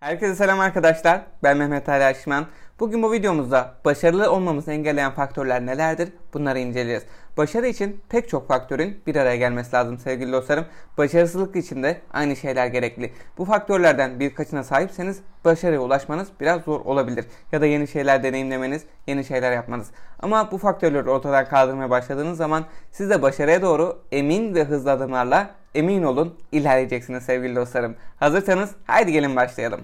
Herkese selam arkadaşlar. Ben Mehmet Ali Aşman. Bugün bu videomuzda başarılı olmamızı engelleyen faktörler nelerdir? Bunları inceleyeceğiz. Başarı için pek çok faktörün bir araya gelmesi lazım sevgili dostlarım. Başarısızlık için de aynı şeyler gerekli. Bu faktörlerden birkaçına sahipseniz başarıya ulaşmanız biraz zor olabilir. Ya da yeni şeyler deneyimlemeniz, yeni şeyler yapmanız. Ama bu faktörleri ortadan kaldırmaya başladığınız zaman siz de başarıya doğru emin ve hızlı adımlarla emin olun ilerleyeceksiniz sevgili dostlarım. Hazırsanız haydi gelin başlayalım.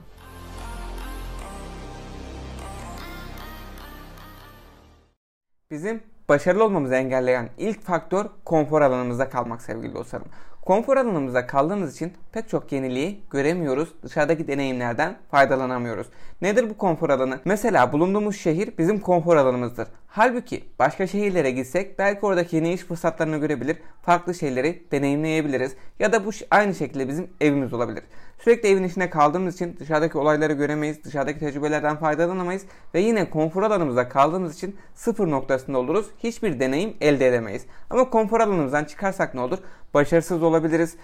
Bizim başarılı olmamızı engelleyen ilk faktör konfor alanımızda kalmak sevgili dostlarım. Konfor alanımızda kaldığımız için pek çok yeniliği göremiyoruz. Dışarıdaki deneyimlerden faydalanamıyoruz. Nedir bu konfor alanı? Mesela bulunduğumuz şehir bizim konfor alanımızdır. Halbuki başka şehirlere gitsek belki oradaki yeni iş fırsatlarını görebilir, farklı şeyleri deneyimleyebiliriz ya da bu aynı şekilde bizim evimiz olabilir. Sürekli evin içinde kaldığımız için dışarıdaki olayları göremeyiz, dışarıdaki tecrübelerden faydalanamayız ve yine konfor alanımızda kaldığımız için sıfır noktasında oluruz. Hiçbir deneyim elde edemeyiz. Ama konfor alanımızdan çıkarsak ne olur? Başarısız olabiliriz,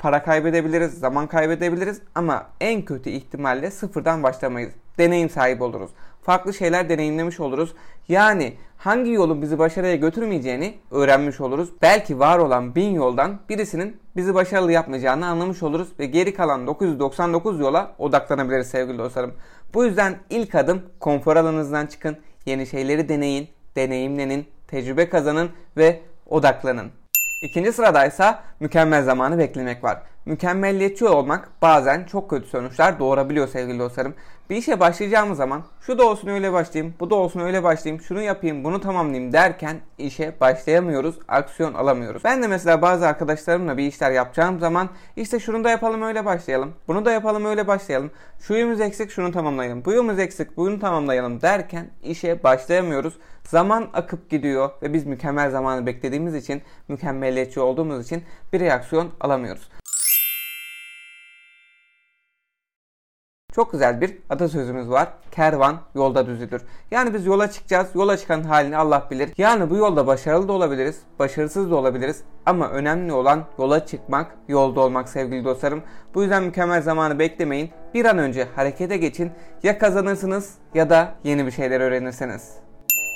para kaybedebiliriz, zaman kaybedebiliriz ama en kötü ihtimalle sıfırdan başlamayız. Deneyim sahibi oluruz. Farklı şeyler deneyimlemiş oluruz. Yani hangi yolun bizi başarıya götürmeyeceğini öğrenmiş oluruz. Belki var olan bin yoldan birisinin bizi başarılı yapmayacağını anlamış oluruz ve geri kalan 999 yola odaklanabiliriz sevgili dostlarım. Bu yüzden ilk adım konfor alanınızdan çıkın, yeni şeyleri deneyin, deneyimlenin, tecrübe kazanın ve odaklanın. İkinci sırada ise mükemmel zamanı beklemek var. Mükemmelliyetçi olmak bazen çok kötü sonuçlar doğurabiliyor sevgili dostlarım. Bir işe başlayacağımız zaman şu da olsun öyle başlayayım, bu da olsun öyle başlayayım, şunu yapayım, bunu tamamlayayım derken işe başlayamıyoruz, aksiyon alamıyoruz. Ben de mesela bazı arkadaşlarımla bir işler yapacağım zaman işte şunu da yapalım öyle başlayalım, bunu da yapalım öyle başlayalım, şu yumuz eksik şunu tamamlayalım, bu yumuz eksik bunu tamamlayalım derken işe başlayamıyoruz. Zaman akıp gidiyor ve biz mükemmel zamanı beklediğimiz için, mükemmeliyetçi olduğumuz için bir reaksiyon alamıyoruz. Çok güzel bir atasözümüz var. Kervan yolda düzülür. Yani biz yola çıkacağız. Yola çıkan halini Allah bilir. Yani bu yolda başarılı da olabiliriz. Başarısız da olabiliriz. Ama önemli olan yola çıkmak, yolda olmak sevgili dostlarım. Bu yüzden mükemmel zamanı beklemeyin. Bir an önce harekete geçin. Ya kazanırsınız ya da yeni bir şeyler öğrenirsiniz.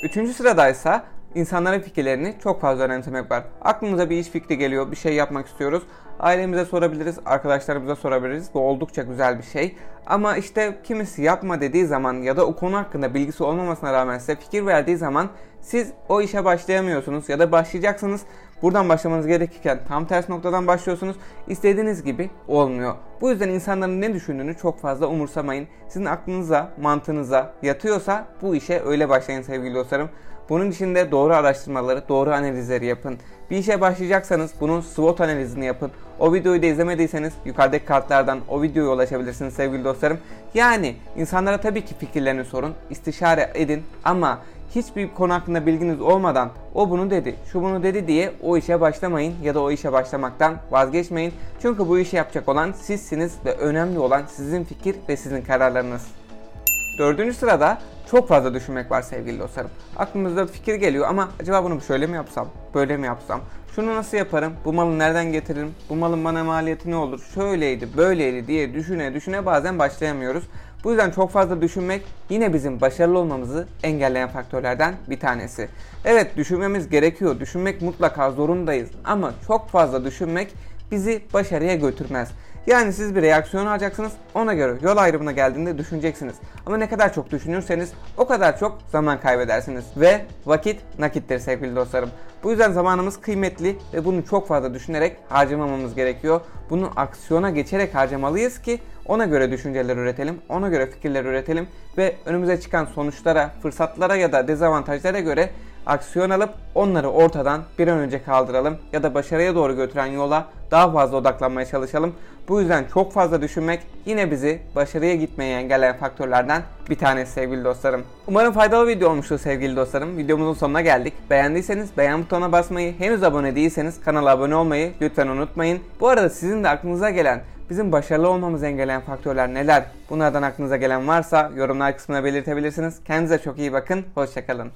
Üçüncü sıradaysa insanların fikirlerini çok fazla önemsemek var. Aklımıza bir iş fikri geliyor, bir şey yapmak istiyoruz. Ailemize sorabiliriz, arkadaşlarımıza sorabiliriz. Bu oldukça güzel bir şey. Ama işte kimisi yapma dediği zaman ya da o konu hakkında bilgisi olmamasına rağmen size fikir verdiği zaman siz o işe başlayamıyorsunuz ya da başlayacaksınız. Buradan başlamanız gerekirken tam ters noktadan başlıyorsunuz. İstediğiniz gibi olmuyor. Bu yüzden insanların ne düşündüğünü çok fazla umursamayın. Sizin aklınıza, mantığınıza yatıyorsa bu işe öyle başlayın sevgili dostlarım. Bunun için de doğru araştırmaları, doğru analizleri yapın. Bir işe başlayacaksanız bunun SWOT analizini yapın. O videoyu da izlemediyseniz yukarıdaki kartlardan o videoya ulaşabilirsiniz sevgili dostlarım. Yani insanlara tabii ki fikirlerini sorun, istişare edin ama hiçbir konu hakkında bilginiz olmadan o bunu dedi, şu bunu dedi diye o işe başlamayın ya da o işe başlamaktan vazgeçmeyin. Çünkü bu işi yapacak olan sizsiniz ve önemli olan sizin fikir ve sizin kararlarınız. Dördüncü sırada çok fazla düşünmek var sevgili dostlarım. Aklımızda fikir geliyor ama acaba bunu şöyle mi yapsam, böyle mi yapsam, şunu nasıl yaparım, bu malı nereden getiririm, bu malın bana maliyeti ne olur, şöyleydi, böyleydi diye düşüne düşüne bazen başlayamıyoruz. Bu yüzden çok fazla düşünmek yine bizim başarılı olmamızı engelleyen faktörlerden bir tanesi. Evet düşünmemiz gerekiyor, düşünmek mutlaka zorundayız ama çok fazla düşünmek bizi başarıya götürmez. Yani siz bir reaksiyon alacaksınız. Ona göre yol ayrımına geldiğinde düşüneceksiniz. Ama ne kadar çok düşünürseniz o kadar çok zaman kaybedersiniz. Ve vakit nakittir sevgili dostlarım. Bu yüzden zamanımız kıymetli ve bunu çok fazla düşünerek harcamamamız gerekiyor. Bunu aksiyona geçerek harcamalıyız ki ona göre düşünceler üretelim, ona göre fikirler üretelim ve önümüze çıkan sonuçlara, fırsatlara ya da dezavantajlara göre aksiyon alıp onları ortadan bir an önce kaldıralım ya da başarıya doğru götüren yola daha fazla odaklanmaya çalışalım. Bu yüzden çok fazla düşünmek yine bizi başarıya gitmeye engelleyen faktörlerden bir tanesi sevgili dostlarım. Umarım faydalı video olmuştur sevgili dostlarım. Videomuzun sonuna geldik. Beğendiyseniz beğen butonuna basmayı, henüz abone değilseniz kanala abone olmayı lütfen unutmayın. Bu arada sizin de aklınıza gelen bizim başarılı olmamızı engelleyen faktörler neler? Bunlardan aklınıza gelen varsa yorumlar kısmına belirtebilirsiniz. Kendinize çok iyi bakın. Hoşçakalın.